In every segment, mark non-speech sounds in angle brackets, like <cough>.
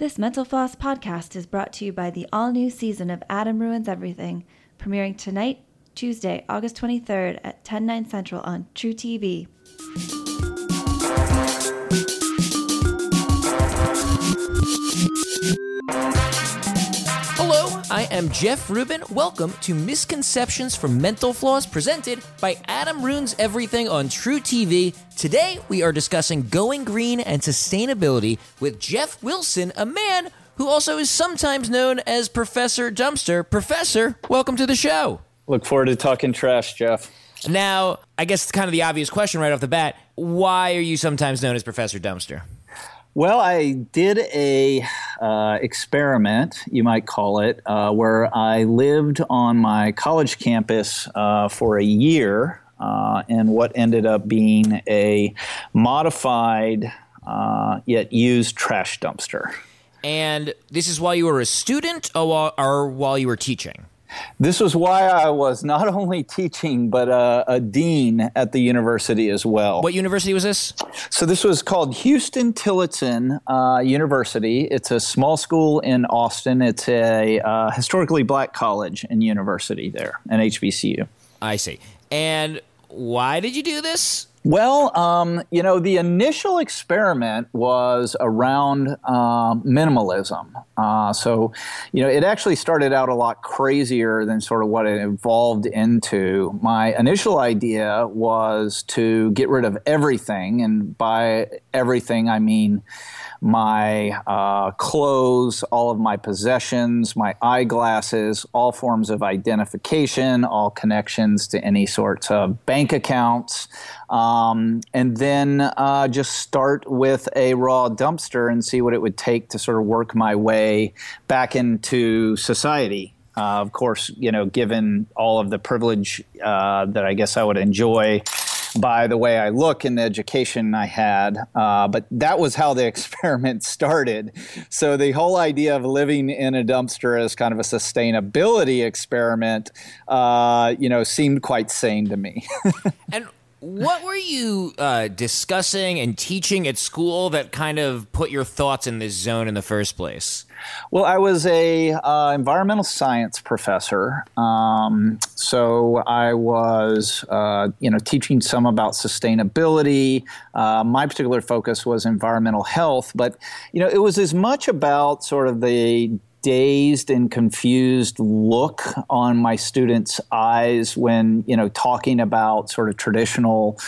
This Mental Floss podcast is brought to you by the all new season of Adam Ruins Everything, premiering tonight, Tuesday, August 23rd at 10, 9 central on truTV. Am Jeff Rubin. Welcome to Misconceptions from Mental Floss presented by Adam Ruins Everything on truTV. Today we are discussing going green and sustainability with Jeff Wilson, a man who also is sometimes known as Professor Dumpster. Professor, welcome to the show. Look forward to talking trash, Jeff. Now, I guess it's kind of the obvious question right off the bat. Why are you sometimes known as Professor Dumpster? Well, I did a uh, experiment, you might call it, uh, where I lived on my college campus uh, for a year uh, in what ended up being a modified uh, yet used trash dumpster. And this is while you were a student or while, or while you were teaching? This was why I was not <laughs> only teaching, but a, a, dean at the university as well. What university was this? So, this was called Huston-Tillotson uh, University. It's a small school in Austin. It's a uh, historically black college and university there, an HBCU. I see. And why did you do this? Well, um, you know, the initial experiment was around uh, minimalism. Uh, so, you know, it actually started out a lot crazier than sort of what it evolved into. My initial idea was to get rid of everything, and by everything, I mean my uh, clothes, all of my possessions, my eyeglasses, all forms of identification, all connections to any sorts of bank accounts. Um, and then uh, just start with a raw dumpster and see what it would take to sort of work my way back into society. Uh, of course, you know, given all of the privilege uh, that I guess I would enjoy by the way I look and the education I had. Uh, but that was how the <laughs> experiment started. So the whole idea of living in a dumpster as kind of a sustainability experiment, uh, you know, seemed quite sane to me. <laughs> and what were you uh, discussing and teaching at school that kind of put your thoughts in this zone in the first place? Well, I was a uh, environmental science professor, um, so I was, uh, you know, teaching some about sustainability. Uh, my particular focus was environmental health, but you know, it was as much about sort of the dazed and confused look on my students' eyes when you know talking about sort of traditional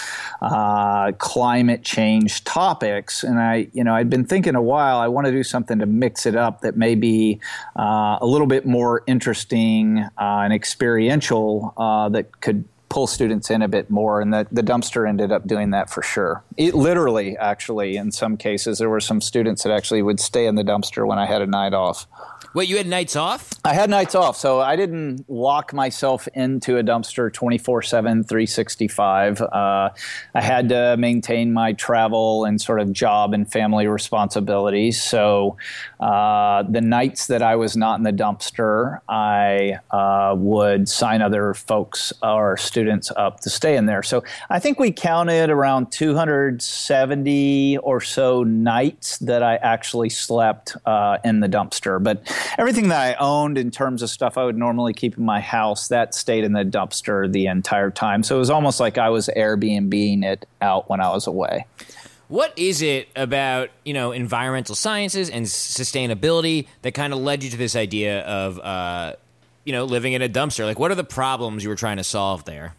uh, climate change topics. And I, you know, I'd been thinking a while. I want to do something to mix it up that may be uh, a little bit more interesting uh, and experiential uh, that could pull students in a bit more, and the, the dumpster ended up doing that for sure. It, literally, actually, in some cases, there were some students that actually would stay in the dumpster when I had a night off. Wait, you had nights off? I had nights off, so I didn't lock myself into a dumpster 24 7, 365. Uh, I had to maintain my travel and sort of job and family responsibilities. So uh, the nights that I was not in the dumpster, I uh, would sign other folks or students up to stay in there. So I think we counted around 270 or so nights that I actually slept uh, in the dumpster. But everything that I owned in terms of stuff I would normally keep in my house that stayed in the dumpster the entire time. So it was almost like I was Airbnbing it out when I was away. What is it about you know environmental sciences and sustainability that kind of led you to this idea of uh, you know living in a dumpster? Like, what are the problems you were trying to solve there?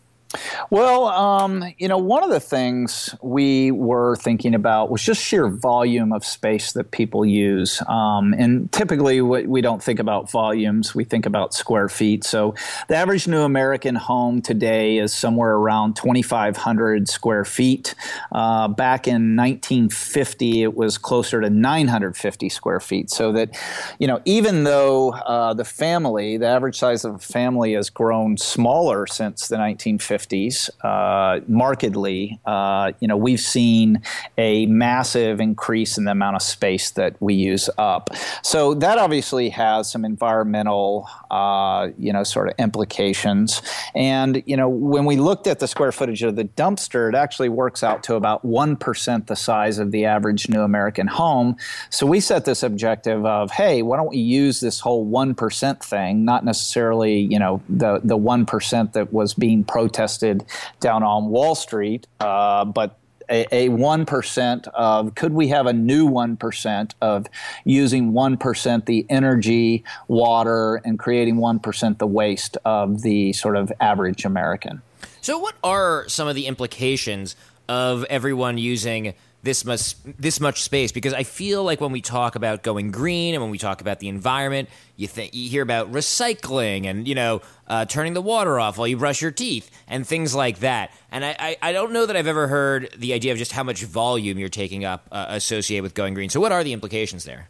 Well, um, you know, one of the things we were thinking about was just sheer volume of space that people use. Um, and typically, we don't think about volumes, we think about square feet. So the average new American home today is somewhere around 2,500 square feet. Uh, back in 1950, it was closer to 950 square feet. So that, you know, even though uh, the family, the average size of a family has grown smaller since the 1950s, 50s, uh, markedly, uh, you know, we've seen a massive increase in the amount of space that we use up. So that obviously has some environmental, uh, you know, sort of implications. And, you know, when we looked at the square footage of the dumpster, it actually works out to about 1% the size of the average new American home. So we set this objective of, hey, why don't we use this whole 1% thing, not necessarily, you know, the, the 1% that was being protested down on Wall Street, uh, but a, 1% of could we have a new 1% of using 1% the energy, water, and creating 1% the waste of the sort of average American? So, what are some of the implications of everyone using this much this much space because I feel like when we talk about going green and when we talk about the environment, you think you hear about recycling and you know uh, turning the water off while you brush your teeth and things like that. And I, I, I, don't know that I've ever heard the idea of just how much volume you're taking up uh, associated with going green. So what are the implications there?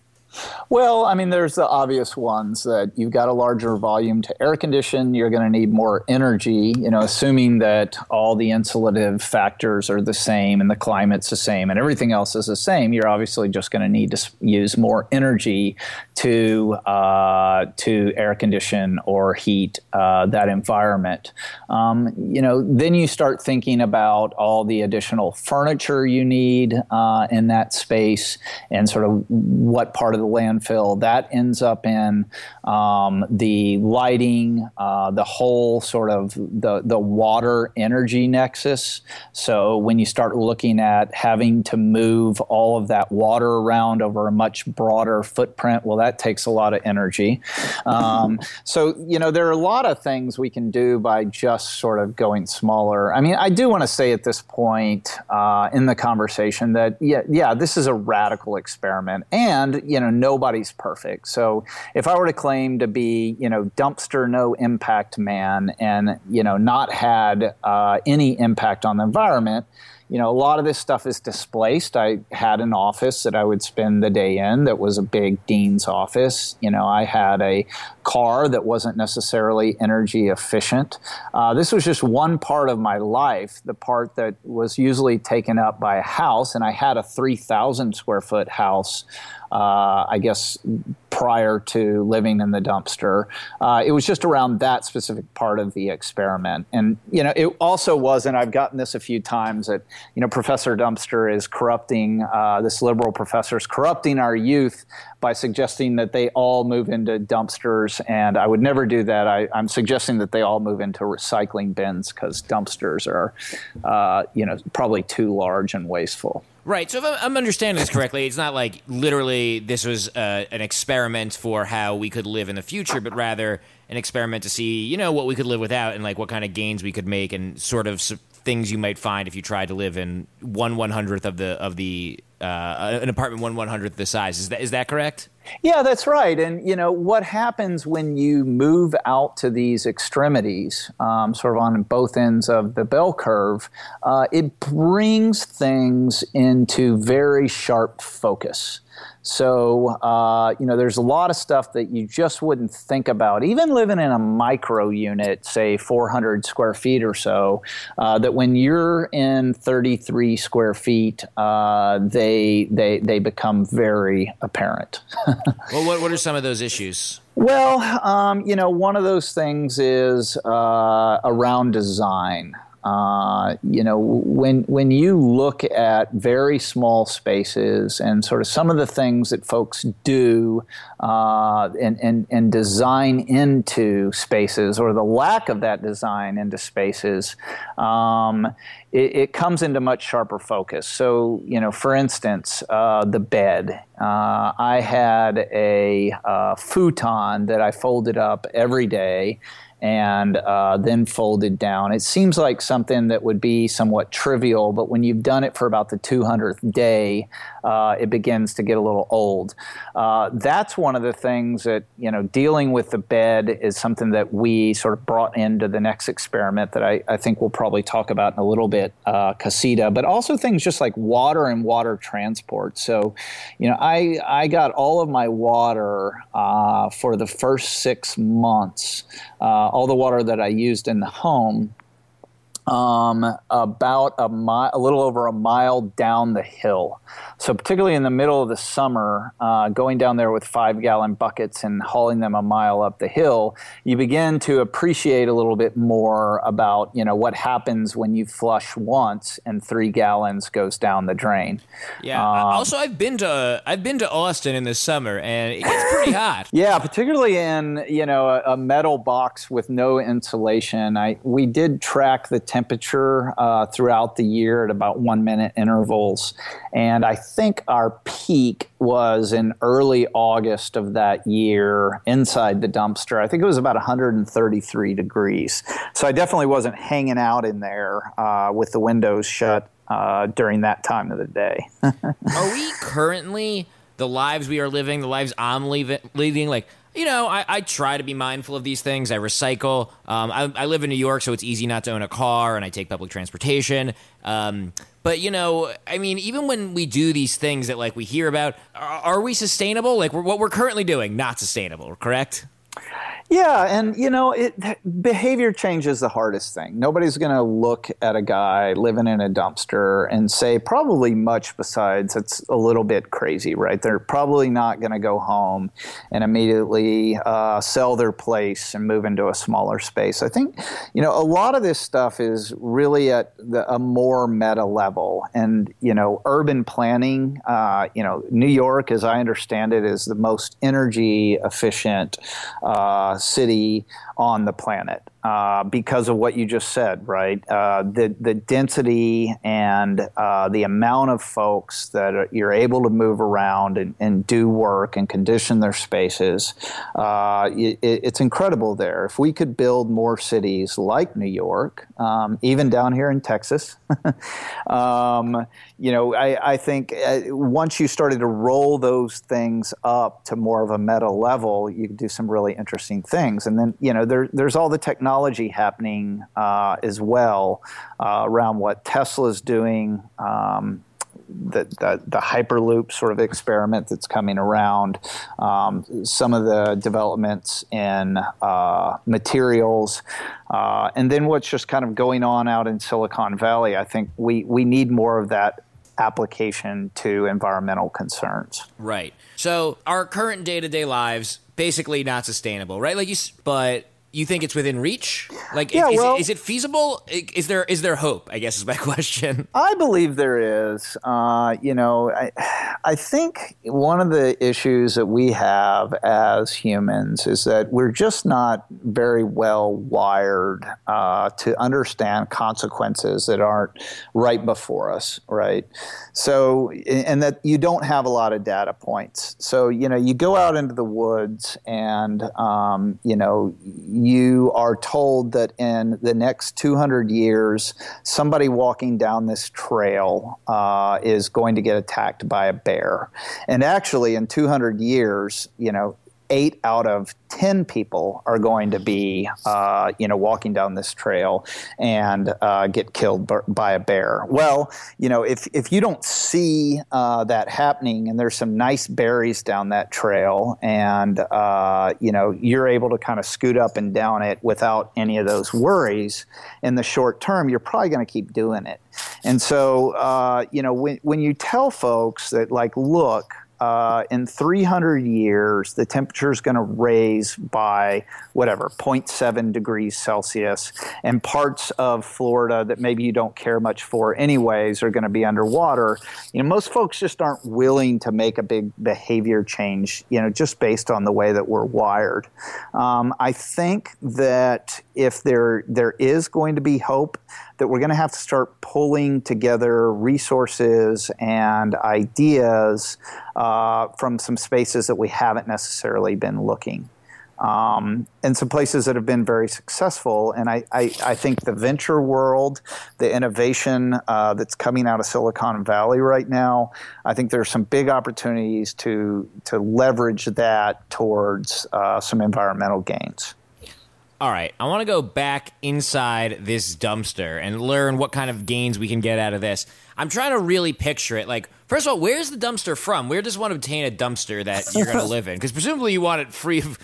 Well, I mean, there's the obvious ones that you've got a larger volume to air condition. You're going to need more energy, you know, assuming that all the insulative factors are the same and the climate's the same and everything else is the same. You're obviously just going to need to use more energy to uh, to air condition or heat uh, that environment. Um, you know, then you start thinking about all the additional furniture you need uh, in that space and sort of what part of landfill. That ends up in um, the lighting, uh, the whole sort of the, the water energy nexus. So when you start looking at having to move all of that water around over a much broader footprint, well, that takes a lot of energy. Um, <laughs> so, you know, there are a lot of things we can do by just sort of going smaller. I mean, I do want to say at this point uh, in the conversation that, yeah, yeah, this is a radical experiment. And, you know, nobody's perfect. So if I were to claim to be, you know, dumpster no impact man and, you know, not had uh, any impact on the environment, you know, a lot of this stuff is displaced. I had an office that I would spend the day in that was a big dean's office. You know, I had a car that wasn't necessarily energy efficient. Uh, this was just one part of my life, the part that was usually taken up by a house, and I had a 3,000 square foot house uh, I guess, prior to living in the dumpster. Uh, it was just around that specific part of the experiment. And, you know, it also was, and I've gotten this a few times, that, you know, Professor Dumpster is corrupting, uh, this liberal professor is corrupting our youth by suggesting that they all move into dumpsters. And I would never do that. I, am suggesting that they all move into recycling bins because dumpsters are, uh, you know, probably too large and wasteful. Right. So if I'm understanding this correctly, it's not like literally this was uh, an experiment for how we could live in the future, but rather an experiment to see, you know, what we could live without and like what kind of gains we could make and sort of things you might find if you tried to live in one one hundredth of the of the uh, an apartment one one hundredth the size. Is that is that correct? Yeah, that's right. And you know what happens when you move out to these extremities, um, sort of on both ends of the bell curve, uh, it brings things into very sharp focus. So, uh, you know, there's a lot of stuff that you just wouldn't think about, even living in a micro unit, say 400 square feet or so, uh, that when you're in 33 square feet, uh, they, they, they become very apparent. <laughs> well, what, what are some of those issues? Well, um, you know, one of those things is uh, around design. Uh, you know, when when you look at very small spaces and sort of some of the things that folks do uh, and, and and design into spaces, or the lack of that design into spaces, um, it, it, comes into much sharper focus. So, you know, for instance, uh, the bed. Uh, I had a uh, futon that I folded up every day and uh, then folded down. It seems like something that would be somewhat trivial, but when you've done it for about the 200th day, uh, it begins to get a little old. Uh, that's one of the things that, you know, dealing with the bed is something that we sort of brought into the next experiment that I, I think we'll probably talk about in a little bit, uh, Casita, but also things just like water and water transport. So, you know, I, I got all of my water uh, for the first six months uh, all the water that I used in the home um, about a mile, a little over a mile down the hill. So, particularly in the middle of the summer, uh, going down there with five gallon buckets and hauling them a mile up the hill, you begin to appreciate a little bit more about you know what happens when you flush once and three gallons goes down the drain. Yeah. Um, also, I've been to I've been to Austin in the summer, and it gets pretty <laughs> hot. Yeah, particularly in you know a, a metal box with no insulation. I we did track the temperature uh, throughout the year at about one minute intervals. And I think our peak was in early August of that year inside the dumpster. I think it was about 133 degrees. So I definitely wasn't hanging out in there uh, with the windows shut uh, during that time of the day. <laughs> are we currently the lives we are living, the lives I'm leading, like you know, I, I, try to be mindful of these things. I recycle. Um, I, I, live in New York, so it's easy not to own a car, and I take public transportation. Um, but you know, I mean, even when we do these things that like we hear about, are, are we sustainable? Like we're, what we're currently doing, not sustainable, correct? Yeah, and you know, it, behavior change is the hardest thing. Nobody's going to look at a guy living in a dumpster and say probably much besides it's a little bit crazy, right? They're probably not going to go home and immediately uh, sell their place and move into a smaller space. I think, you know, a lot of this stuff is really at the, a more meta level, and you know, urban planning. Uh, you know, New York, as I understand it, is the most energy efficient. Uh, city on the planet uh, because of what you just said, right? Uh, the the density and uh, the amount of folks that are, you're able to move around and, and, do work and condition their spaces, uh, it, it's incredible there. If we could build more cities like New York, um, even down here in Texas, <laughs> um, you know, I, I think uh, once you started to roll those things up to more of a meta level, you could do some really interesting things. And then, you know, there, there's all the technology happening uh, as well uh, around what Tesla's doing. Um, the, the, the, Hyperloop sort of experiment that's coming around, um, some of the developments in uh, materials, uh, and then what's just kind of going on out in Silicon Valley. I think we, we need more of that application to environmental concerns. Right. So our current day to day lives basically not sustainable, right? Like you, but you think it's within reach? Like, yeah, is, well, is, it feasible? Is there is there hope? I guess is my <laughs> question. I believe there is. Uh, you know, I, I think one of the issues that we have as humans is that we're just not very well wired uh, to understand consequences that aren't right before us, right? So, and that you don't have a lot of data points. So, you know, you go out into the woods and, um, you know, you are told that in the next 200 years, somebody walking down this trail uh, is going to get attacked by a bear. And actually, in 200 years, you know, eight out of ten people are going to be, uh, you know, walking down this trail and uh, get killed by a bear. Well, you know, if if you don't see uh, that happening, and there's some nice berries down that trail, and uh, you know, you're able to kind of scoot up and down it without any of those worries in the short term, you're probably going to keep doing it. And so, uh, you know, when when you tell folks that, like, look uh, in 300 years, the temperature is going to raise by whatever, 0.7 degrees Celsius. And parts of Florida that maybe you don't care much for, anyways, are going to be underwater. You know, most folks just aren't willing to make a big behavior change, you know, just based on the way that we're wired. Um, I think that if there there is going to be hope, that we're going to have to start pulling together resources and ideas uh, from some spaces that we haven't necessarily been looking. Um, and some places that have been very successful. And I, I, I think the venture world, the innovation uh, that's coming out of Silicon Valley right now, I think there's some big opportunities to, to leverage that towards uh, some environmental gains all right, I want to go back inside this dumpster and learn what kind of gains we can get out of this. I'm trying to really picture it. Like, first of all, where's the dumpster from? Where does one obtain a dumpster that you're going to live in? Because presumably you want it free of,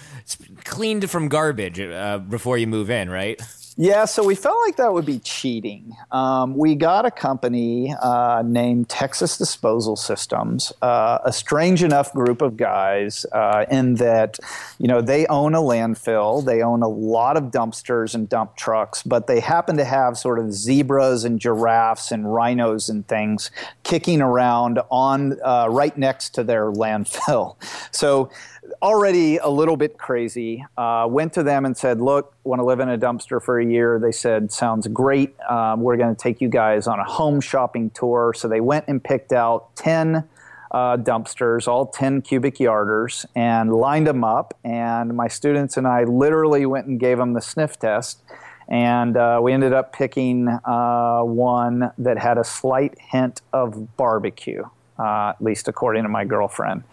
cleaned from garbage uh, before you move in, right? Yeah, so we felt like that would be cheating. Um, we got a company uh, named Texas Disposal Systems, uh, a strange enough group of guys uh, in that, you know, they own a landfill, they own a lot of dumpsters and dump trucks, but they happen to have sort of zebras and giraffes and rhinos and things kicking around on uh, right next to their landfill. <laughs> So already a little bit crazy. Uh, went to them and said, "Look, want to live in a dumpster for a year?" They said, "Sounds great. Um, we're going to take you guys on a home shopping tour." So they went and picked out ten. Uh, dumpsters, all 10 cubic yarders, and lined them up. And my students and I literally went and gave them the sniff test. And uh, we ended up picking uh, one that had a slight hint of barbecue uh, at least according to my girlfriend.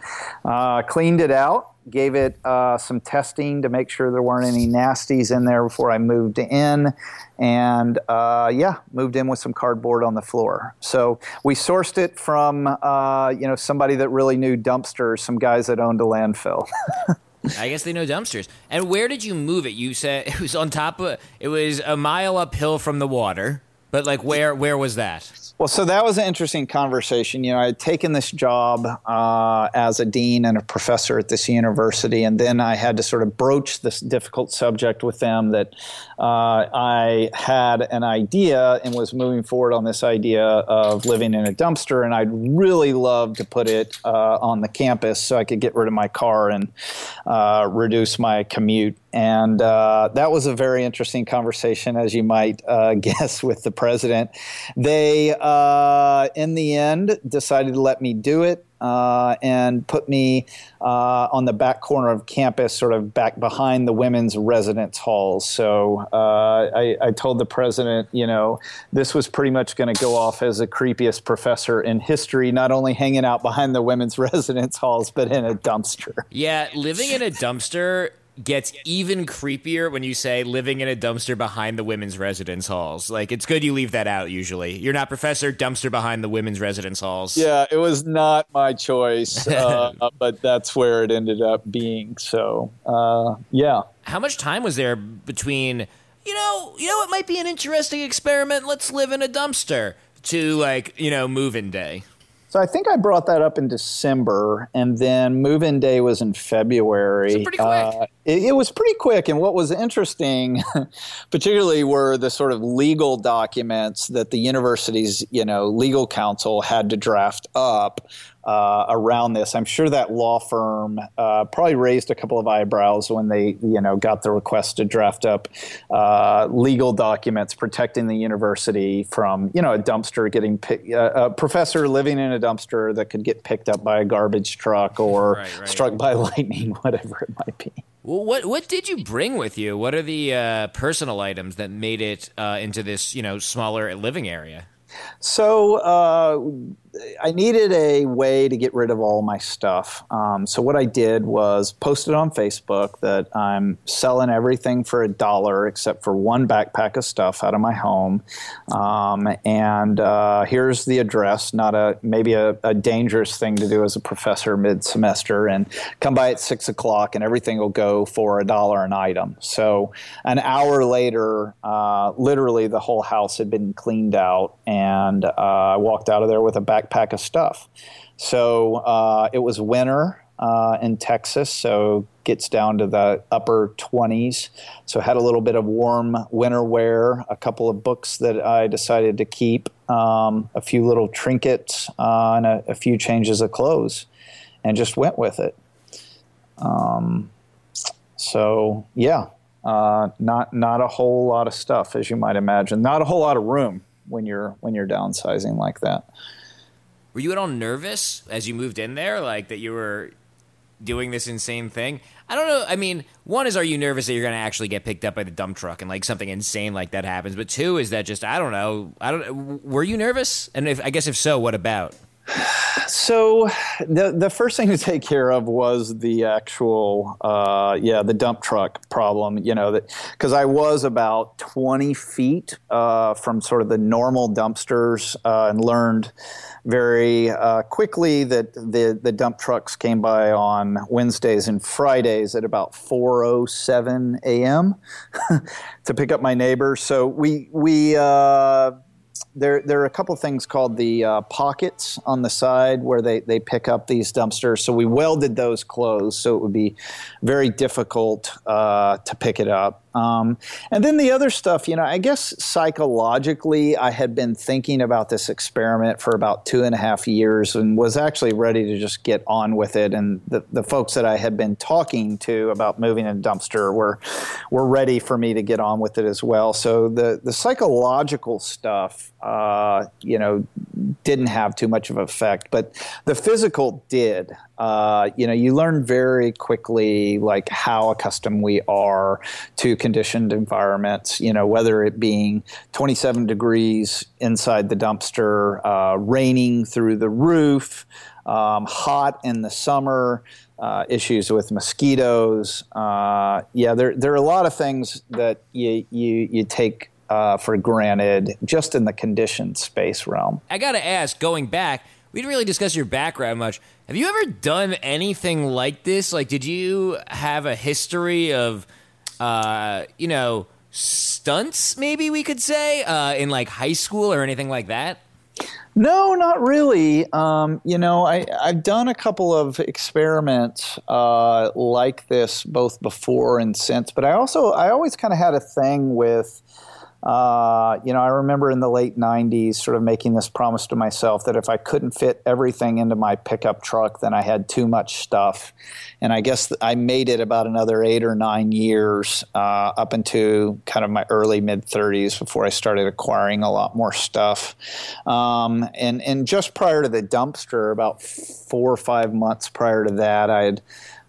Uh, cleaned it out, gave it uh, some testing to make sure there weren't any nasties in there before I moved in, and uh, yeah, moved in with some cardboard on the floor. So we sourced it from uh, you know somebody that really knew dumpsters, some guys that owned a landfill. <laughs> I guess they know dumpsters. And where did you move it? You said it was on top of it was a mile uphill from the water. But like where where was that? Well, so that was an interesting conversation. You know, I had taken this job uh, as a dean and a professor at this university, and then I had to sort of broach this difficult subject with them that uh, I had an idea and was moving forward on this idea of living in a dumpster, and I'd really love to put it uh, on the campus so I could get rid of my car and uh, reduce my commute and uh, that was a very interesting conversation, as you might uh, <laughs> guess, with the president. They, uh, in the end, decided to let me do it. Uh, and put me uh, on the back corner of campus, sort of back behind the women's residence halls. So uh, I, I, told the president, you know, this was pretty much going to go off as the creepiest professor in history, not only hanging out behind the women's <laughs> residence halls, but in a dumpster. Yeah, living in a dumpster gets even creepier when you say living in a dumpster behind the women's residence halls. Like it's good you leave that out usually. You're not professor dumpster behind the women's residence halls. Yeah, it was not my choice, <laughs> uh, but that's where it ended up being. So, uh, yeah. How much time was there between you know, you know it might be an interesting experiment, let's live in a dumpster to like, you know, move-in day? So I think I brought that up in December, and then move-in day was in February. pretty quick. Uh, it, it, was pretty quick, and what was interesting, <laughs> particularly, were the sort of legal documents that the university's, you know, legal counsel had to draft up uh, around this. I'm sure that law firm uh, probably raised a couple of eyebrows when they, you know, got the request to draft up uh, legal documents protecting the university from, you know, a dumpster getting picked, uh, a professor living in a dumpster that could get picked up by a garbage truck or right, right. struck by <laughs> lightning, whatever it might be. Well, what what did you bring with you? What are the uh, personal items that made it uh, into this, you know, smaller living area? So uh, I needed a way to get rid of all my stuff. Um, so what I did was posted on Facebook that I'm selling everything for a dollar except for one backpack of stuff out of my home. Um, and uh, here's the address. Not a maybe a, a, dangerous thing to do as a professor mid semester. And come by at six o'clock, and everything will go for a dollar an item. So an hour later, uh, literally the whole house had been cleaned out, and uh, I walked out of there with a backpack backpack of stuff. So uh, it was winter uh, in Texas, so gets down to the upper 20s. So had a little bit of warm winter wear, a couple of books that I decided to keep, um, a few little trinkets, uh, and a, a, few changes of clothes, and just went with it. Um, so yeah, uh, not not a whole lot of stuff as you might imagine. Not a whole lot of room when you're when you're downsizing like that. Were you at all nervous as you moved in there, like that you were doing this insane thing? I don't know. I mean, one is, are you nervous that you're going to actually get picked up by the dump truck and like something insane like that happens? But two is that just I don't know. I don't. Were you nervous? And if I guess if so, what about? So the the first thing to take care of was the actual uh, yeah the dump truck problem. You know that because I was about twenty feet uh, from sort of the normal dumpsters uh, and learned very uh, quickly that the the dump trucks came by on Wednesdays and Fridays at about four oh seven a.m. <laughs> to pick up my neighbors. So we we uh, there, there are a couple things called the uh, pockets on the side where they, they pick up these dumpsters. So we welded those closed so it would be very difficult uh, to pick it up. Um, and then the other stuff, you know, I guess psychologically, I had been thinking about this experiment for about two and a half years and was actually ready to just get on with it. And the, the folks that I had been talking to about moving a dumpster were, were ready for me to get on with it as well. So the, the psychological stuff, uh, you know, didn't have too much of an effect, but the physical did. Uh, you know, you learn very quickly like how accustomed we are to conditioned environments. You know, whether it being 27 degrees inside the dumpster, uh, raining through the roof, um, hot in the summer. Uh, issues with mosquitoes. Uh, yeah, there there are a lot of things that you you you take uh, for granted just in the conditioned space realm. I got to ask, going back, we didn't really discuss your background much. Have you ever done anything like this? Like, did you have a history of, uh, you know, stunts, maybe we could say, uh, in like high school or anything like that? No, not really. Um, you know, I, have done a couple of experiments uh, like this both before and since, but I also I always kind of had a thing with uh, you know, I remember in the late 90s sort of making this promise to myself that if I couldn't fit everything into my pickup truck, then I had too much stuff. And I guess I made it about another eight or nine years uh, up into kind of my early mid 30s before I started acquiring a lot more stuff. Um, and, and just prior to the dumpster, about four or five months prior to that, I had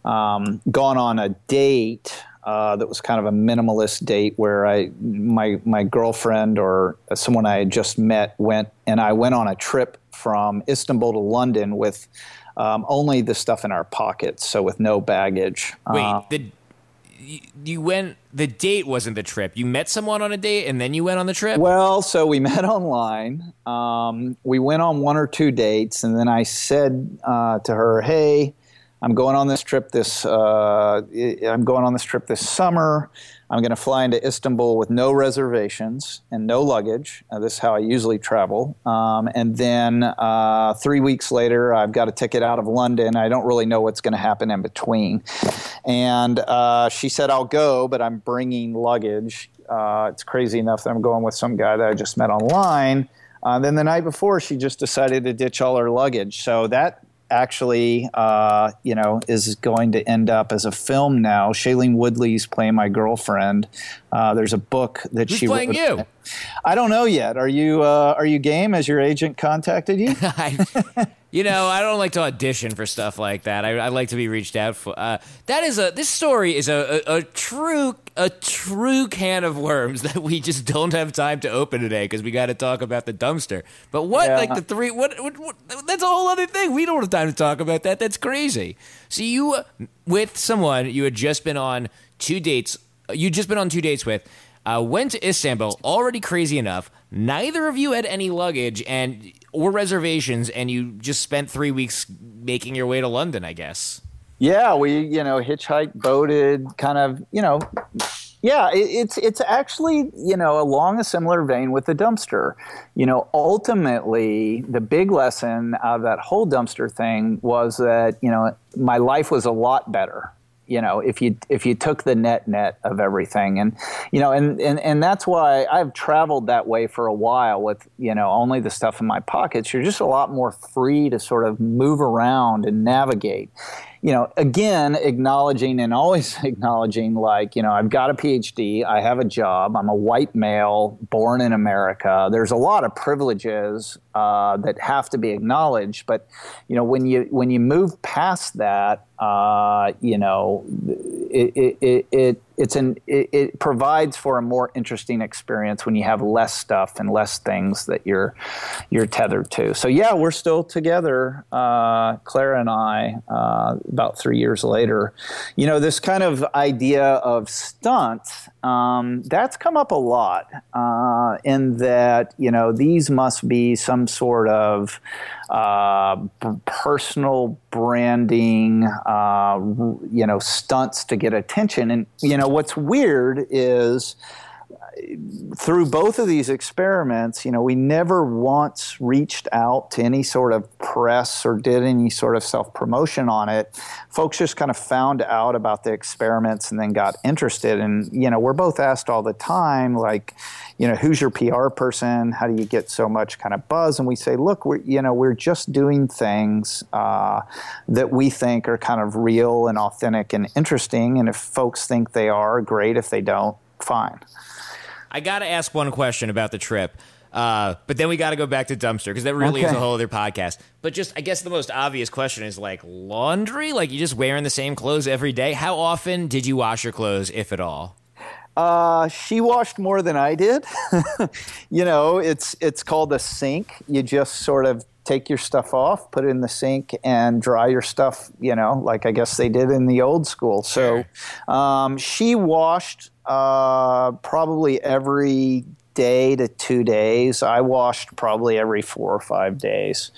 um, gone on a date uh, that was kind of a minimalist date where I my my girlfriend or someone I had just met went and I went on a trip from Istanbul to London with um, only the stuff in our pockets, so with no baggage. Wait, uh, the you went the date wasn't the trip. You met someone on a date and then you went on the trip? Well so we <laughs> met online. Um, we went on one or two dates and then i said uh, to her hey I'm going on this trip this. Uh, I'm going on this trip this summer. I'm going to fly into Istanbul with no reservations and no luggage. Uh, this is how I usually travel. Um, and then uh, three weeks later, I've got a ticket out of London. I don't really know what's going to happen in between. And uh, she said, "I'll go, but I'm bringing luggage." Uh, it's crazy enough that I'm going with some guy that I just met online. Uh, then the night before, she just decided to ditch all her luggage. So that actually, uh, you know, is going to end up as a film now. Shailene Woodley's playing my girlfriend. Uh, there's a book that Who's she playing wrote. you. I don't know yet. Are you uh, are you game? Has your agent contacted you? <laughs> you know, I don't like to audition for stuff like that. I, I like to be reached out for. Uh, that is a this story is a, a, a, true a true can of worms <laughs> that we just don't have time to open today because we got to talk about the dumpster. But what yeah. like the three? What, what, what, That's a whole other thing. We don't have time to talk about that. That's crazy. So you with someone you had just been on two dates. You just been on two dates with uh, went to Istanbul, already crazy enough. Neither of you had any luggage and or reservations, and you just spent three weeks making your way to London, I guess. Yeah, we you know hitchhiked, boated, kind of you know. Yeah, it, it's it's actually you know along a similar vein with the dumpster. You know, ultimately the big lesson of that whole dumpster thing was that you know my life was a lot better you know if you if you took the net net of everything. And you know and and, and that's why I've traveled that way for a while with you know only the stuff in my pockets. You're just a lot more free to sort of move around and navigate you know, again, acknowledging and always <laughs> acknowledging, like, you know, I've got a PhD, I have a job, I'm a white male born in America. There's a lot of privileges uh, that have to be acknowledged, but you know, when you when you move past that, uh, you know, it, it, it, it it's an it, it, provides for a more interesting experience when you have less stuff and less things that you're you're tethered to. So yeah, we're still together, uh, Clara and I, uh, about three years later. You know, this kind of idea of stunts um, that's come up a lot uh, in that you know these must be some sort of uh, personal branding, uh, you know, stunts to get attention. And you know what's weird is through both of these experiments, you know, we never once reached out to any sort of press or did any sort of self promotion on it. Folks just kind of found out about the experiments and then got interested. And, you know, we're both asked all the time, like, you know, who's your PR person? How do you get so much kind of buzz? And we say, look, we're, you know, we're just doing things uh, that we think are kind of real and authentic and interesting. And if folks think they are, great. If they don't, fine. I got to ask one question about the trip. Uh, but then we got to go back to dumpster because that really okay. is a whole other podcast. But just, I guess the most obvious question is like laundry. Like you just wearing the same clothes every day. How often did you wash your clothes, if at all? Uh, she washed more than I did. <laughs> you know, it's it's called a sink. You just sort of take your stuff off, put it in the sink, and dry your stuff. You know, like I guess they did in the old school. So, um, she washed uh, probably every day to two days. I washed probably every four or five days.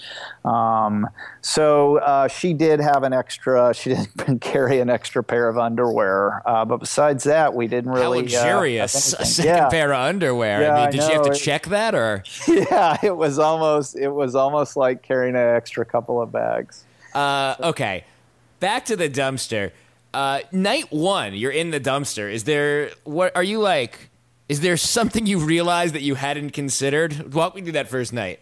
Um, so uh, she did have an extra. She <laughs> didn't carry an extra pair of underwear. Uh, but besides that, we didn't really. How uh, luxurious! <laughs> a second yeah. pair of underwear. Yeah, I mean, did you have to <laughs> check that or? Yeah, it was almost. It was almost like carrying an extra couple of bags. Uh, okay, back to the dumpster. Uh, night one, you're in the dumpster. Is there what are you like? Is there something you realized that you hadn't considered? Walk me through that first night.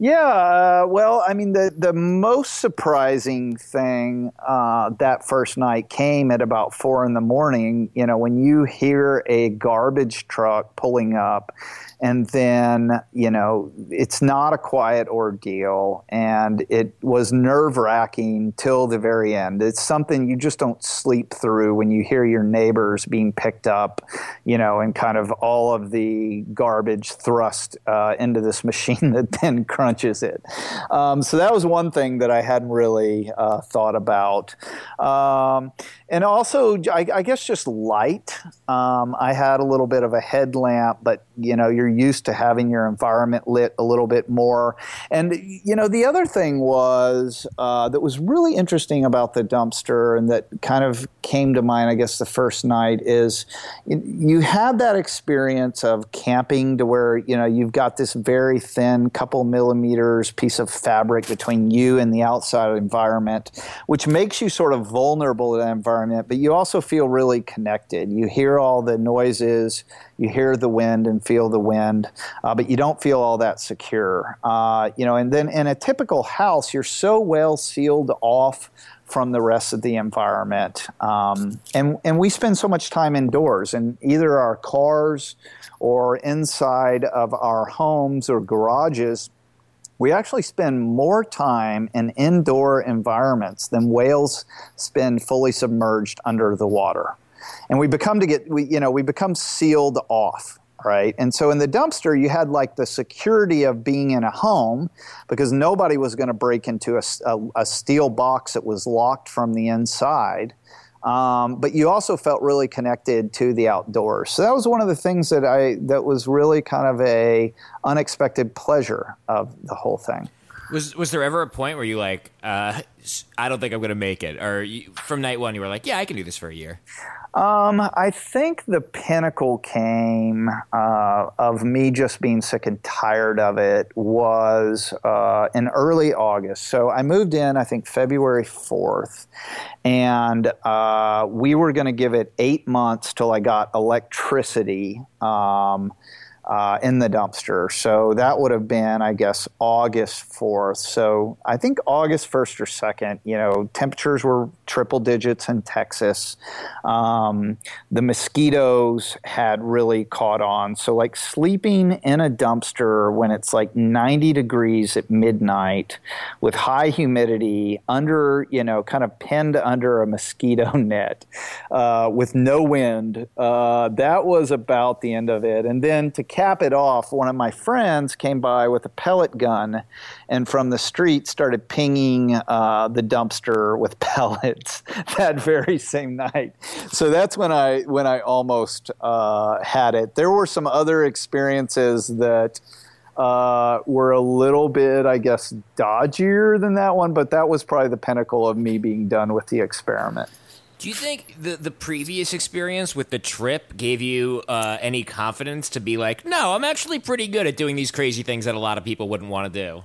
Yeah, uh, well, I mean, the, the most surprising thing uh, that first night came at about four in the morning. You know, when you hear a garbage truck pulling up and then you know it's not a quiet ordeal and it was nerve wracking till the very end. It's something you just don't sleep through when you hear your neighbors being picked up you know and kind of all of the garbage thrust uh, into this <laughs> machine that then crunches it. Um, so that was one thing that i hadn't really uh, thought about. Um, and also I, I, guess just light. Um, i had a little bit of a headlamp but you know you're used to having your environment lit a little bit more and you know the other thing was uh, that was really interesting about the dumpster and that kind of came to mind i guess the first night is you had that experience of camping to where you know you've got this very thin couple millimeters piece of fabric between you and the outside environment which makes you sort of vulnerable to that environment environment, but you also feel really connected. You hear all the noises, you hear the wind and feel the wind, uh, but you don't feel all that secure. Uh, you know, and then in a typical house, you're so well sealed off from the rest of the environment. Um, and, and we spend so much time indoors in either our cars or inside of our homes or garages we actually spend more time in indoor environments than whales spend fully submerged under the water. And we become to get we you know, we become sealed off, right? And so in the dumpster you had like the security of being in a home because nobody was going to break into a, a, a steel box that was locked from the inside. Um, but you also felt really connected to the outdoors. So that was one of the things that I that was really kind of a unexpected pleasure of the whole thing. Was was there ever a point where you like, uh, I don't think I'm going to make it, or you, from night one you were like, yeah, I can do this for a year? Um, I think the pinnacle came uh, of me just being sick and tired of it was uh, in early August. So I moved in, I think February 4th, and uh, we were going to give it eight months till I got electricity. Um, uh, in the dumpster. So that would have been, I guess, August 4th. So I think August 1st or 2nd, you know, temperatures were triple digits in Texas. Um, the mosquitoes had really caught on. So, like sleeping in a dumpster when it's like 90 degrees at midnight with high humidity under, you know, kind of pinned under a mosquito <laughs> net uh, with no wind, uh, that was about the end of it. And then to cap it off, one of my friends came by with a pellet gun and from the street started pinging uh, the dumpster with <laughs> pellets that very same night. So that's when I when I almost uh, had it. There were some other experiences that. Uh, were a little bit, I guess, dodgier than that one, but that was probably the pinnacle of me being done with the experiment. Do you think the the previous experience with the trip gave you uh, any confidence to be like, no, I'm actually pretty good at doing these crazy things that a lot of people wouldn't want to do?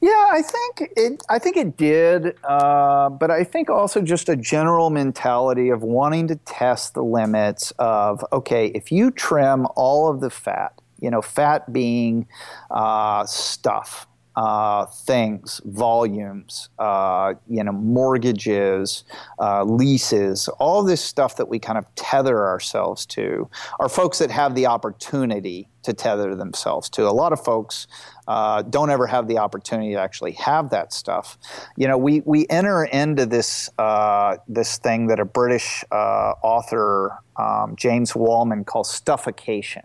Yeah, I think it. I think it did, uh, but I think also just a general mentality of wanting to test the limits of okay, if you trim all of the fat, you know, fat being uh, stuff, uh, things, volumes, uh, you know, mortgages, uh, leases, all this stuff that we kind of tether ourselves to are folks that have the opportunity to tether themselves to. A lot of folks uh, don't ever have the opportunity to actually have that stuff. You know, we, we enter into this uh, this thing that a British uh, author um, James Wallman calls stuffocation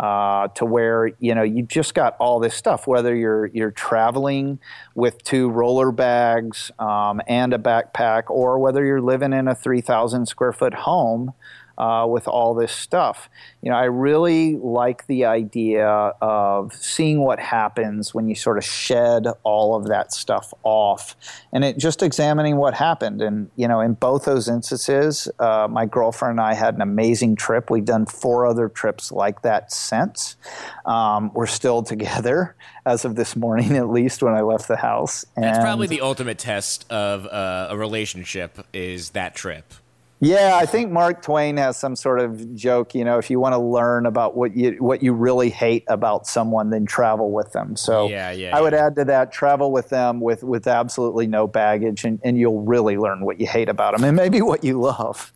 uh, to where you know you just got all this stuff. Whether you're you're traveling with two roller bags um, and a backpack, or whether you're living in a three thousand square foot home uh, with all this stuff. You know, I really like the idea of seeing what happens when you sort of shed all of that stuff off, and it just examining what happened. And you know, in both those instances, uh, my girlfriend and I had an amazing trip. We've done four other trips like that since. Um, we're still together <laughs> as of this morning, at least when I left the house. And That's probably the ultimate test of uh, a relationship is that trip. Yeah, I think Mark Twain has some sort of joke. You know, if you want to learn about what you what you really hate about someone, then travel with them. So yeah, yeah, I would add to that: travel with them with with absolutely no baggage, and, and you'll really learn what you hate about them, and maybe what you love.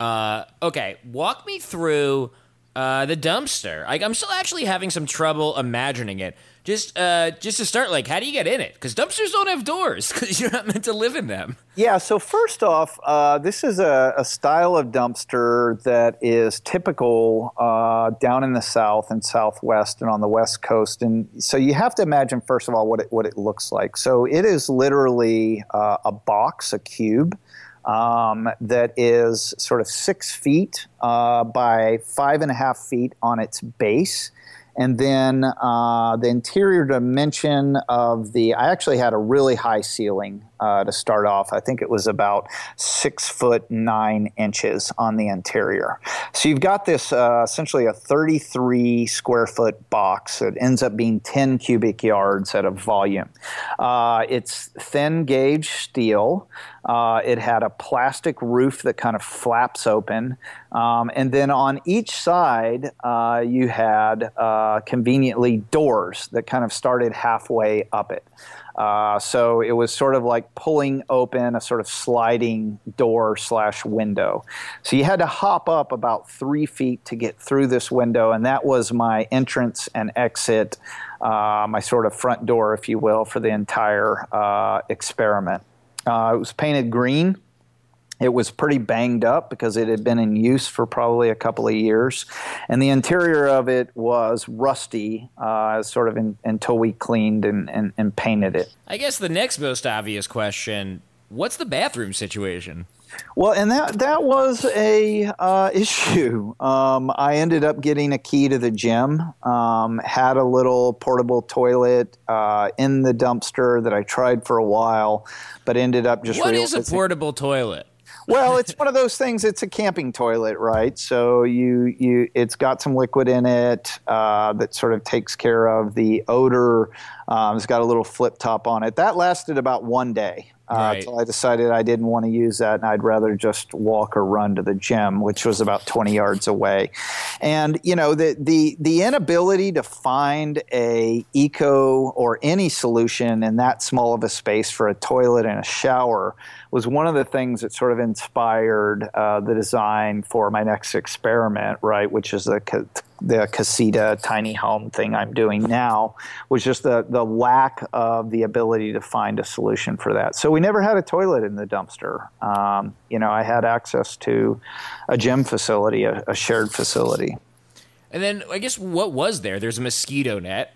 uh, okay, walk me through uh, the dumpster. I, I'm still actually having some trouble imagining it just uh, just to start, like, how do you get in it? Because dumpsters don't have doors <laughs> because you're not meant to live in them. Yeah. So first off, uh, this is a, a, style of dumpster that is typical uh, down in the South and Southwest and on the West Coast. And so you have to imagine first of all what it what it looks like. So it is literally uh, a box, a cube. Um, that is sort of six feet uh, by five and a half feet on its base and then uh, the interior dimension of the, I actually had a really high ceiling uh, to start off. I think it was about six foot nine inches on the interior. So you've got this uh, essentially a 33 square foot box. that ends up being 10 cubic yards at a volume. Uh, it's thin gauge steel. Uh, it had a plastic roof that kind of flaps open. And then on each side, uh, you had uh, conveniently doors that kind of started halfway up it. Uh, so it was sort of like pulling open a sort of sliding door slash window. So you had to hop up about three feet to get through this window, and that was my entrance and exit, uh, my sort of front door, if you will, for the entire uh, experiment. Uh, it was painted green. It was pretty banged up because it had been in use for probably a couple of years. And the interior of it was rusty, uh, sort of in, until we cleaned and, and, and painted it. I guess the next most obvious question what's the bathroom situation? Well, and that that was a uh, <laughs> issue. Um, I ended up getting a key to the gym. Um, had a little portable toilet uh, in the dumpster that I tried for a while, but ended up just. What is a portable toilet? Well, it's one of those things. It's a camping toilet, right? So you you it's got some liquid in it uh, that sort of takes care of the odor. Um, it's got a little flip top on it. That lasted about one day. uh, Right. until I decided I didn't want to use that and I'd rather just walk or run to the gym, which was about 20 yards away. And you know the the the inability to find a eco or any solution in that small of a space for a toilet and a shower was one of the things that sort of inspired uh, the design for my next experiment, right? Which is the ca- the Kasita tiny home thing I'm doing now, was just the the lack of the ability to find a solution for that. So we never had a toilet in the dumpster. Um, you know, I had access to a gym facility, a, a shared facility. And then I guess what was there? There's a mosquito net.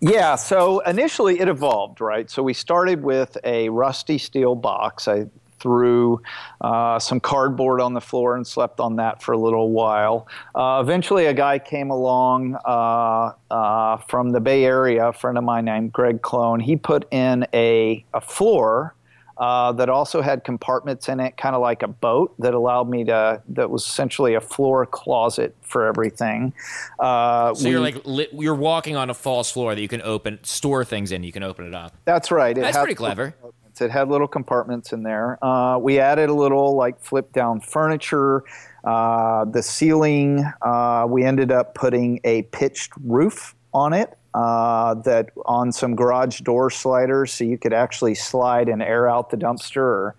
Yeah, so initially it evolved, right? So we started with a rusty steel box. I threw uh, some cardboard on the floor and slept on that for a little while. Uh, eventually, a guy came along uh, uh, from the Bay Area, a friend of mine named Greg Clone. He put in a, a floor. Uh, that also had compartments in it, kind of like a boat, that allowed me to. That was essentially a floor closet for everything. Uh, So you're like li- you're walking on a false floor that you can open, store things in. You can open it up. That's right. It That's pretty clever. It had little compartments in there. Uh, we added a little like flip down furniture. Uh, the ceiling, uh, we ended up putting a pitched roof on it. Uh, that on some garage door sliders, so you could actually slide and air out the dumpster or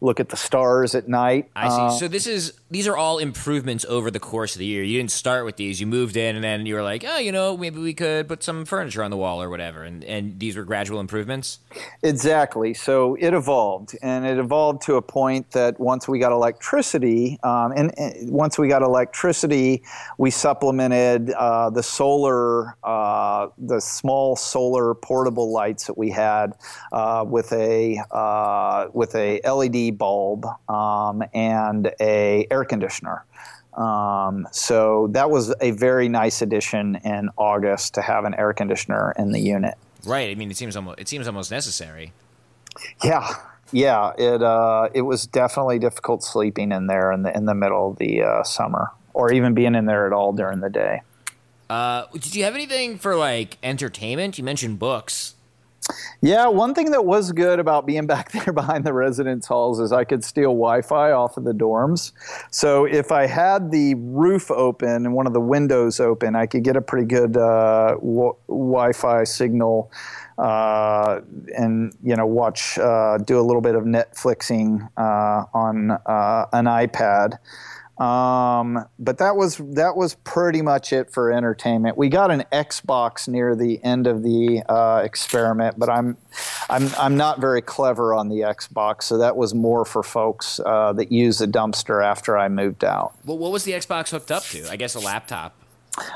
look at the stars at night. I see. Uh, so this is these are all improvements over the course of the year. You didn't start with these. You moved in, and then you were like, oh, you know, maybe we could put some furniture on the wall or whatever. And and these were gradual improvements. Exactly. So it evolved, and it evolved to a point that once we got electricity, um, and, and once we got electricity, we supplemented uh, the solar, uh, the small solar portable lights that we had uh, with a uh, with a LED bulb um, and a air conditioner. Um, so that was a very nice addition in August to have an air conditioner in the unit. Right. I mean, it seems almost it seems almost necessary. Yeah, yeah. It uh, it was definitely difficult sleeping in there in the in the middle of the uh, summer, or even being in there at all during the day. Uh, did you have anything for like entertainment? You mentioned books. Yeah, one thing that was good about being <laughs> back there behind the residence halls is I could steal Wi-Fi off of the dorms. So if I had the roof open and one of the windows open, I could get a pretty good uh, w- Wi-Fi signal, uh, and you know watch uh, do a little bit of Netflixing uh, on uh, an iPad. Um, but that was that was pretty much it for entertainment. We got an Xbox near the end of the uh, experiment, but I'm I'm I'm not very clever on the Xbox, so that was more for folks uh, that use the dumpster after I moved out. Well, what was the Xbox hooked up to? I guess a laptop.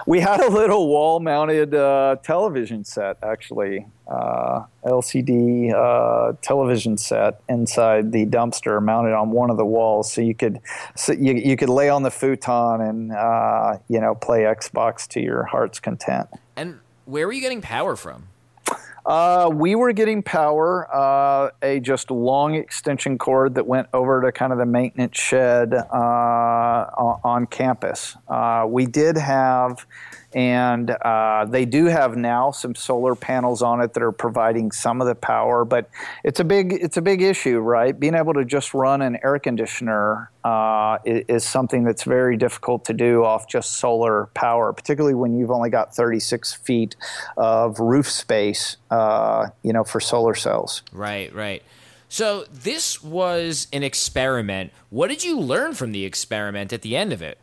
We had a little wall-mounted uh, television set, actually, uh, LCD uh, television set inside the dumpster, mounted on one of the walls, so you could so you, you could lay on the futon and uh, you know play Xbox to your heart's content. And where were you getting power from? Uh, we were getting power, uh, a just long extension cord that went over to kind of the maintenance shed uh, on, on campus. Uh, we did have, and uh, they do have now some solar panels on it that are providing some of the power, but it's a big it's a big issue, right? Being able to just run an air conditioner uh, is, is something that's very difficult to do off just solar power, particularly when you've only got 36 feet of roof space, uh, you know, for solar cells. Right, right. So this was an experiment. What did you learn from the experiment at the end of it?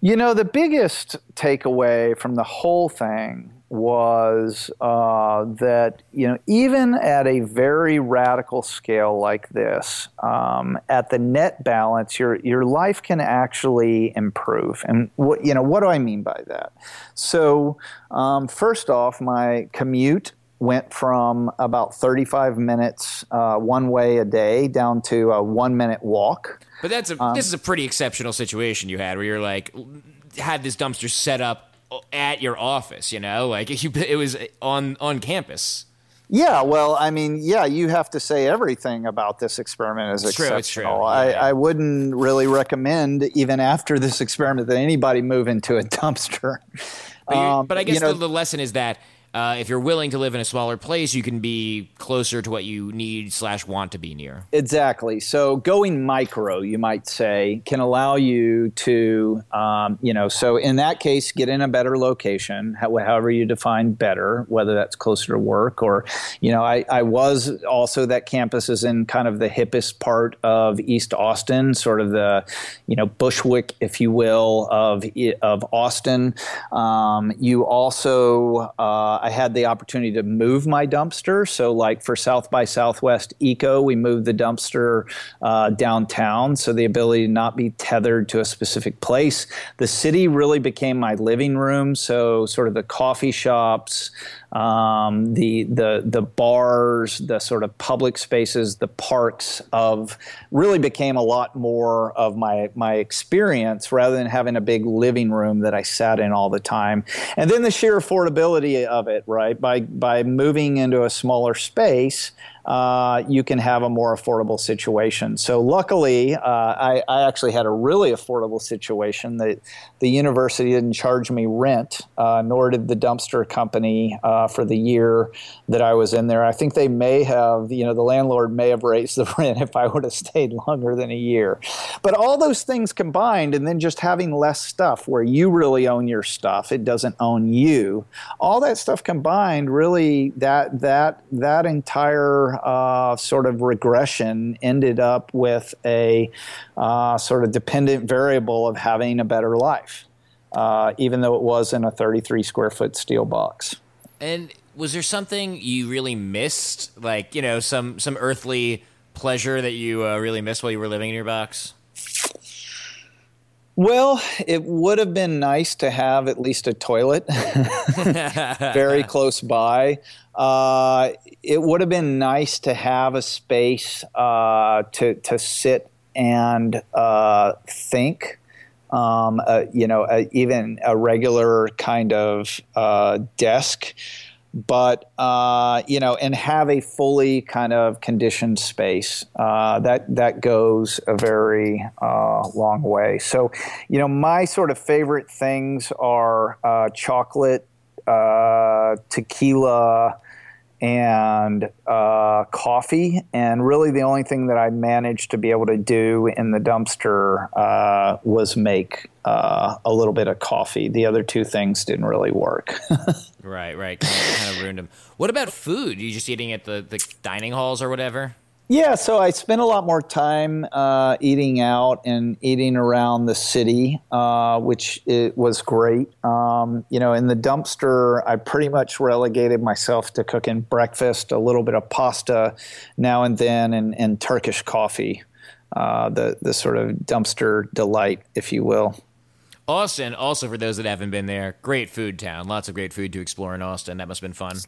You know, the biggest takeaway from the whole thing was uh, that, you know, even at a very radical scale like this, um, at the net balance, your, your life can actually improve. And, what, you know, what do I mean by that? So, um, first off, my commute went from about 35 minutes uh, one way a day down to a one minute walk. But that's a this is a pretty exceptional situation you had where you're like had this dumpster set up at your office, you know, like <laughs> you, it was on on campus. Yeah, well, I mean, yeah, you have to say everything about this experiment is It's true, it's true. exceptional. Yeah, yeah. I, I wouldn't really recommend, even after this experiment, that anybody move into a <laughs> dumpster. But, Um, but I guess you know, the, the lesson is that uh, if you're willing to live in a smaller place, you can be closer to what you need slash want to be near. Exactly. So going micro, you might say, can allow you to, um, you know, so in that case, get in a better location, however you define better, whether that's closer to work or, you know, I, I was also that campus is in kind of the hippest part of East Austin, sort of the, you know, Bushwick, if you will, of of Austin. Um, you also uh, I had the opportunity to move my dumpster. So, like for South by Southwest Eco, we moved the dumpster uh, downtown. So, the ability to not be tethered to a specific place. The city really became my living room. So, sort of the coffee shops, um, the the the bars, the sort of public spaces, the parks of really became a lot more of my my experience rather than having a big living room that I sat in all the time. And then the sheer affordability of it, right? By by moving into a smaller space, uh, you can have a more affordable situation. So luckily, uh, I, I, actually had a really affordable situation that the university didn't charge me rent, uh, nor did the dumpster company uh, for the year that I was in there. I think they may have, you know, the landlord may have raised the <laughs> rent if I would have stayed longer than a year. But all those things combined, and then just having less stuff where you really own your stuff, it doesn't own you. All that stuff combined, really, that that that entire uh, sort of regression ended up with a uh, sort of dependent variable of having a better life, uh, even though it was in a 33 square foot steel box. And was there something you really missed, like you know, some some earthly pleasure that you uh, really missed while you were living in your box? Well, it would have been nice to have at least a toilet <laughs> very <laughs> close by. Uh, it would have been nice to have a space uh, to to sit and uh, think. Um, uh, you know, even a regular kind of uh, desk but uh, you know, and have a fully kind of conditioned space uh, that that goes a very uh, long way. So, you know, my sort of favorite things are uh, chocolate, uh, tequila, and uh, coffee. And really, the only thing that I managed to be able to do in the dumpster uh, was make uh, a little bit of coffee. The other two things didn't really work. <laughs> right, right. Kind of, kind of ruined them. What about food? Are you just eating at the, the dining halls or whatever? Yeah, so I spent a lot more time uh, eating out and eating around the city, uh, which it was great. Um, you know, in the dumpster, I pretty much relegated myself to cooking breakfast, a little bit of pasta now and then, and, and Turkish coffee, uh, the the sort of dumpster delight, if you will. Austin, also for those that haven't been there, great food town. Lots of great food to explore in Austin. That must have been fun.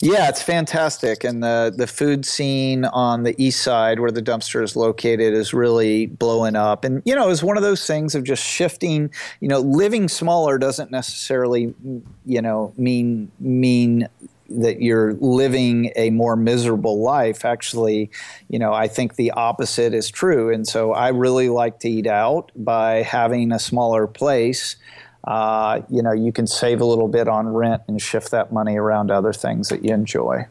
Yeah, it's fantastic. And the, the food scene on the east side where the dumpster is located is really blowing up. And, you know, it's one of those things of just shifting, you know, living smaller doesn't necessarily, you know, mean mean that you're living a more miserable life actually you know i think the opposite is true. And so i really like to eat out by having a smaller place. Uh, you know you can save a little bit on rent and shift that money around other things that you enjoy.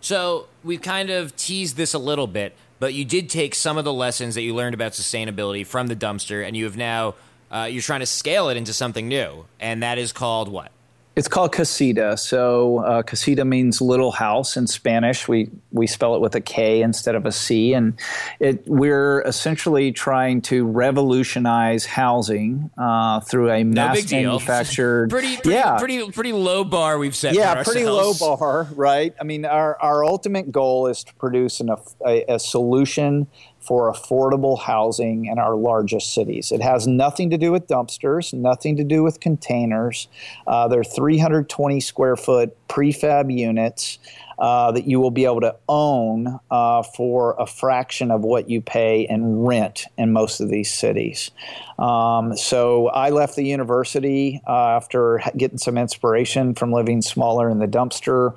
So we've kind of teased this a little bit but you did take some of the lessons that you learned about sustainability from the dumpster and you have now uh, you're trying to scale it into something new and that is called what it's called Kasita. So uh, casita means little house in Spanish. We we spell it with a K instead of a C, and it we're essentially trying to revolutionize housing uh, through a no mass manufactured. <laughs> pretty, pretty, yeah, pretty pretty low bar we've set. Yeah, pretty low bar, right? I mean, our our ultimate goal is to produce an, a, a solution for affordable housing in our largest cities. It has nothing to do with dumpsters, nothing to do with containers. Uh, they're 320 square foot prefab units uh, that you will be able to own uh, for a fraction of what you pay in rent in most of these cities. Um, so I left the university uh, after getting some inspiration from living smaller in the dumpster.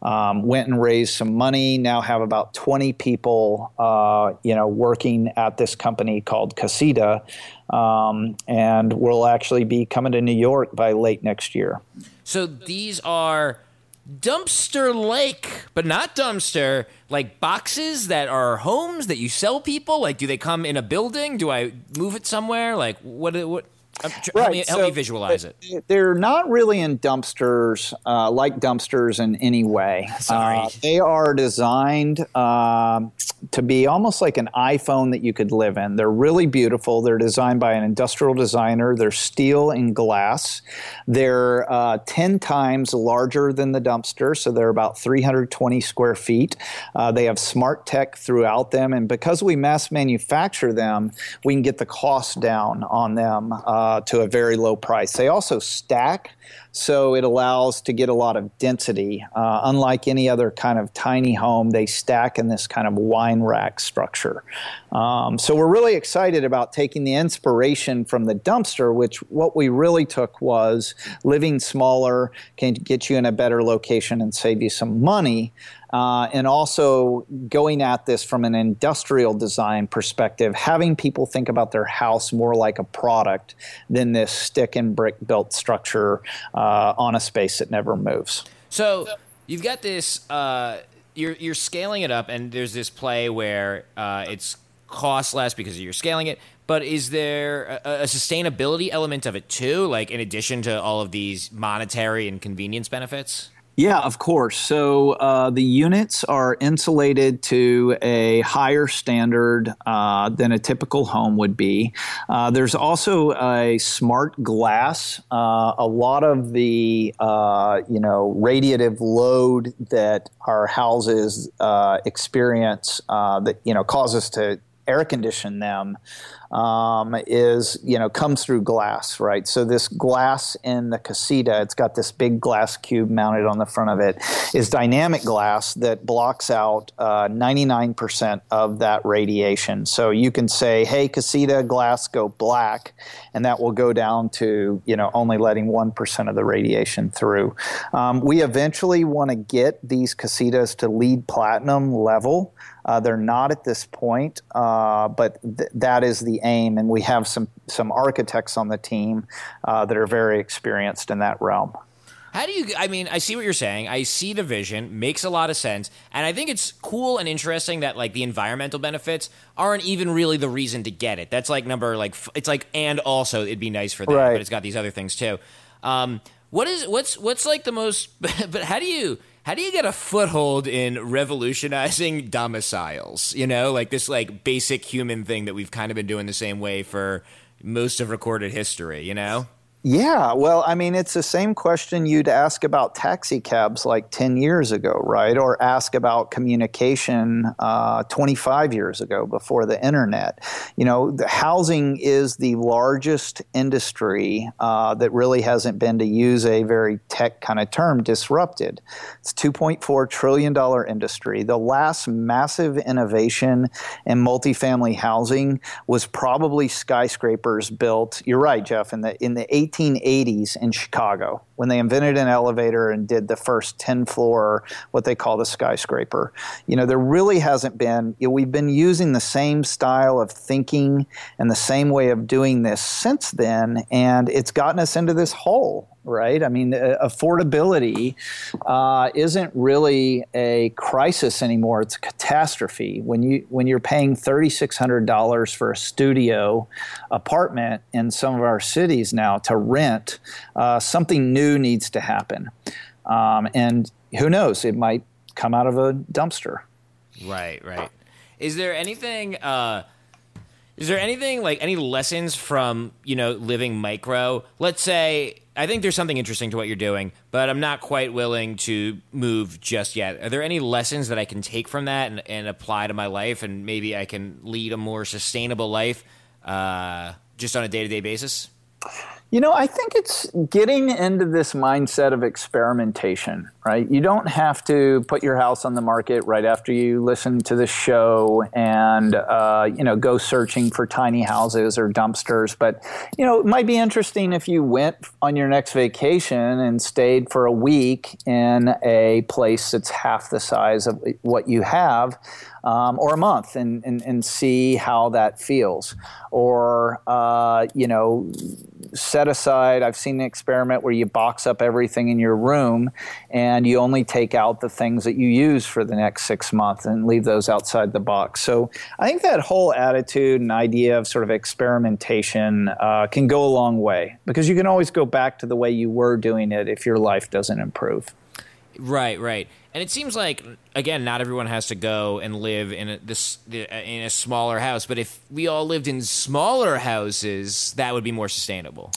Um, went and raised some money. Now have about 20 people, uh, you know, working at this company called Kasita, um, and we'll actually be coming to New York by late next year. So these are dumpster like, but not dumpster, like boxes that are homes that you sell people? Like, do they come in a building? Do I move it somewhere? Like, what? What? Tr- right. Help me, help so me visualize it. They're not really in dumpsters, uh, like dumpsters in any way. <laughs> Sorry. Uh, they are designed uh, to be almost like an iPhone that you could live in. They're really beautiful. They're designed by an industrial designer. They're steel and glass. They're uh, 10 times larger than the dumpster, so they're about 320 square feet. Uh, they have smart tech throughout them, and because we mass manufacture them, we can get the cost down on them uh, Uh, to a very low price. They also stack so it allows to get a lot of density. Uh, unlike any other kind of tiny home, they stack in this kind of wine rack structure. Um, so we're really excited about taking the inspiration from the dumpster, which what we really took was living smaller can get you in a better location and save you some money. Uh, and also going at this from an industrial design perspective, having people think about their house more like a product than this stick and brick built structure uh, on a space that never moves. So you've got this. Uh, you're you're scaling it up, and there's this play where uh, it's cost less because you're scaling it. But is there a, a sustainability element of it too? Like in addition to all of these monetary and convenience benefits? Yeah, of course. So uh, the units are insulated to a higher standard uh, than a typical home would be. Uh, there's also a smart glass. Uh, a lot of the uh, you know radiative load that our houses uh, experience that you know cause us to air condition them um, is you know comes through glass, right? So this glass in the Kasita, it's got this big glass cube mounted on the front of it, is dynamic glass that blocks out uh, 99% of that radiation. So you can say, "Hey, Kasita glass, go black," and that will go down to you know only letting one percent of the radiation through. Um, we eventually want to get these casitas to LEED platinum level. Uh, they're not at this point, uh, but th- that is the aim, and we have some some architects on the team uh, that are very experienced in that realm. How do you? I mean, I see what you're saying. I see the vision. Makes a lot of sense, and I think it's cool and interesting that like the environmental benefits aren't even really the reason to get it. That's like number like it's like and also it'd be nice for them, right. but it's got these other things too. Um, what is what's what's like the most? <laughs> But how do you? How do you get a foothold in revolutionizing <laughs> domiciles? You know, like this like basic human thing that we've kind of been doing the same way for most of recorded history, you know? Yeah, well, I mean, it's the same question you'd ask about taxi cabs like 10 years ago, right? Or ask about communication uh, 25 years ago before the internet. You know, the housing is the largest industry uh, that really hasn't been, to use a very tech kind of term, disrupted. It's $2.4 trillion industry. The last massive innovation in multifamily housing was probably skyscrapers built, you're right, Jeff, in the, in the 1880s in Chicago when they invented an elevator and did the first 10 floor, what they call the skyscraper. You know, there really hasn't been, you know, we've been using the same style of thinking and the same way of doing this since then, and it's gotten us into this hole right? I mean, uh, affordability uh, isn't really a crisis anymore; it's a catastrophe. When you when you're paying thirty six hundred dollars for a studio apartment in some of our cities now to rent, uh, something new needs to happen, um, and who knows? It might come out of a dumpster. Right, right. Is there anything? Uh, is there anything like any lessons from you know living micro? Let's say I think there's something interesting to what you're doing, but I'm not quite willing to move just yet. Are there any lessons that I can take from that and, and apply to my life, and maybe I can lead a more sustainable life uh, just on a day to day basis? You know, I think it's getting into this mindset of experimentation, right? You don't have to put your house on the market right after you listen to the show and, uh, you know, go searching for tiny houses or dumpsters. But, you know, it might be interesting if you went on your next vacation and stayed for a week in a place that's half the size of what you have um, or a month and, and, and see how that feels. Or, uh, you know, set aside. I've seen an experiment where you box up everything in your room, and you only take out the things that you use for the next six months and leave those outside the box. So I think that whole attitude and idea of sort of experimentation uh, can go a long way because you can always go back to the way you were doing it if your life doesn't improve. Right, right. And it seems like again, not everyone has to go and live in a, this in a smaller house. But if we all lived in smaller houses, that would be more sustainable.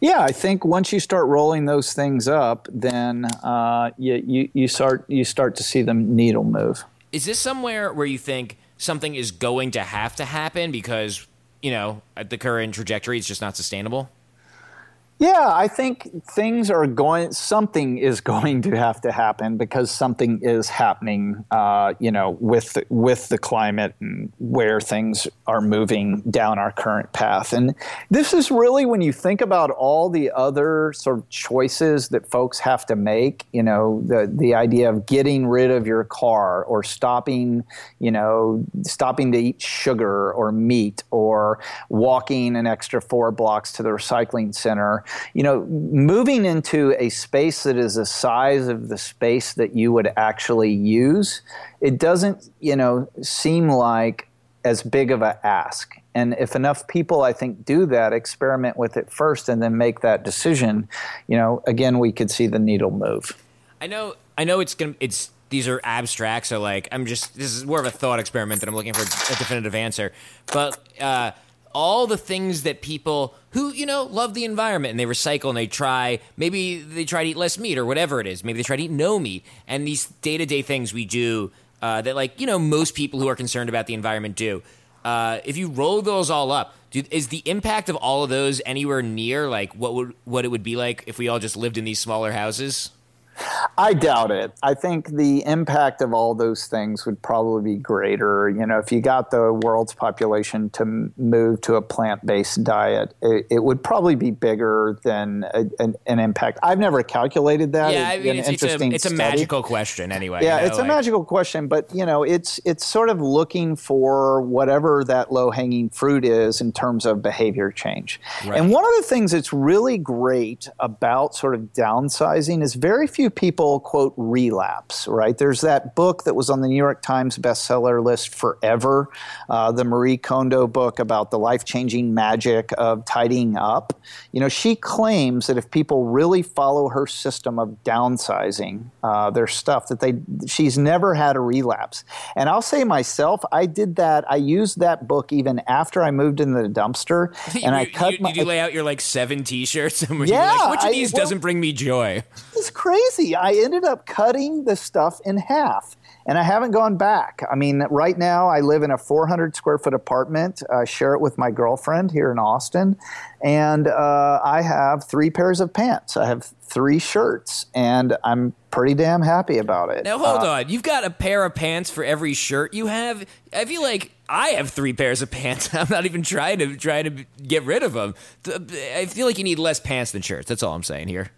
Yeah, I think once you start rolling those things up, then uh, you, you you start you start to see the needle move. Is this somewhere where you think something is going to have to happen because you know at the current trajectory, it's just not sustainable? Yeah, I think things are going. Something is <laughs> going to have to happen because something is happening. Uh, you know, with with the climate and where things are moving down our current path. And this is really when you think about all the other sort of choices that folks have to make. You know, the the idea of getting rid of your car or stopping. You know, stopping to eat sugar or meat or walking an extra four blocks to the recycling center you know, moving into a space that is the size of the space that you would actually use, it doesn't, you know, seem like as big of a ask. And if enough people, I think, do that, experiment with it first, and then make that decision, you know, again, we could see the needle move. I know, I know, it's gonna, it's these are abstract, so like I'm just this is more of a thought experiment that I'm looking for a definitive answer. But uh, all the things that people who you know love the environment and they recycle and they try maybe they try to eat less meat or whatever it is. Maybe they try to eat no meat. And these day-to-day things we do uh, that like you know most people who are concerned about the environment do. Uh, if you roll those all up do, is the impact of all of those anywhere near like what would what it would be like if we all just lived in these smaller houses I doubt it. I think the impact of all those things would probably be greater. You know, if you got the world's population to move to a plant based diet, it, it, would probably be bigger than a, an, an, impact. I've never calculated that. Yeah, I mean, it's, it's, a, it's a magical question anyway. Yeah, you know, it's like... a magical question, but you know, it's it's sort of looking for whatever that low hanging fruit is in terms of behavior change. Right. And one of the things that's really great about sort of downsizing is very few people quote relapse, right? There's that book that was on the New York Times bestseller list forever, uh, the Marie Kondo book about the life changing magic of tidying up. You know, she claims that if people really follow her system of downsizing uh, their stuff, that they she's never had a relapse. And I'll say myself, I did that. I used that book even after I moved into the dumpster, <laughs> and I cut. You, my, did you lay out your like seven T-shirts and yeah, like, which of these well, doesn't bring me joy? It's crazy. I ended up cutting the stuff in half and I haven't gone back. I mean, right now I live in a 400 square foot apartment. I share it with my girlfriend here in Austin, and uh, I have three pairs of pants. I have three shirts, and I'm pretty damn happy about it. Now hold uh, on, you've got a pair of pants for every shirt you have. I feel like I have three pairs of pants. <laughs> I'm not even trying to try to get rid of them. I feel like you need less pants than shirts. That's all I'm saying here.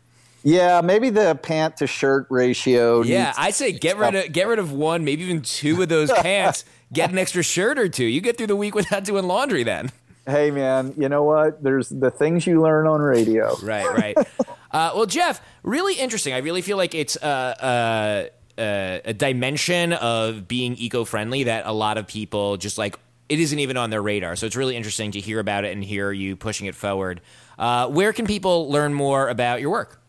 Yeah, maybe the pant to shirt ratio. Yeah, I'd say get rid of get rid of one, maybe even two of those <laughs> pants. Get an extra shirt or two. You get through the week without doing laundry then. Hey man, you know what? There's the things you learn on radio. Right, right. <laughs> uh, well, Jeff, really interesting. I really feel like it's uh, uh, a dimension of being eco-friendly that a lot of people just like it isn't even on their radar. So it's really interesting to hear about it and hear you pushing it forward. Uh, where can people learn more about your work?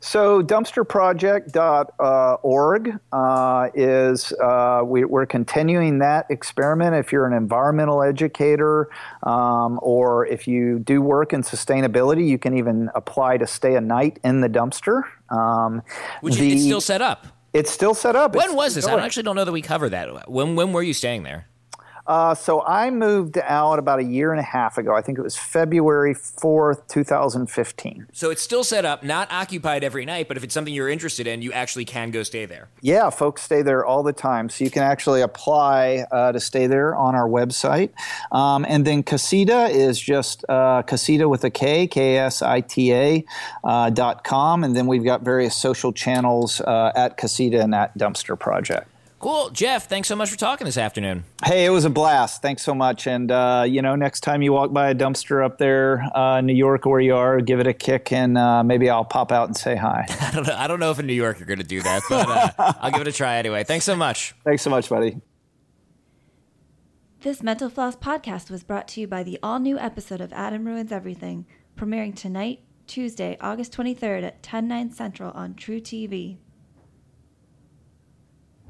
So dumpsterproject.org uh, is uh, we, are continuing that experiment. If you're an environmental educator um, or if you do work in sustainability, you can even apply to stay a night in the dumpster. Um, Which the, it's still set up. It's still set up. When it's was this? I actually don't know that we covered that. When when were you staying there? Uh, so I moved out about a year and a half ago. I think it was February 4th, 2015. So it's still set up, not occupied every night, but if it's something you're interested in, you actually can go stay there. Yeah, folks stay there all the time. So you can actually apply uh, to stay there on our website. Um, and then Kasita is just uh, Kasita with a K, K S I T A uh, dot com. And then we've got various social channels uh, at Kasita and at Dumpster Project. Cool. Jeff, thanks so much for talking this afternoon. Hey, it was a blast. Thanks so much. And, uh, you know, next time you walk by a dumpster up there uh, in New York or where you are, give it a kick and uh, maybe I'll pop out and say hi. <laughs> I don't know, I don't know if in New York you're going to do that, but uh, I'll give it a try anyway. Thanks so much. Thanks so much, buddy. This Mental Floss podcast was brought to you by the all new episode of Adam Ruins Everything, premiering tonight, Tuesday, August 23rd at 10, 9 central on truTV.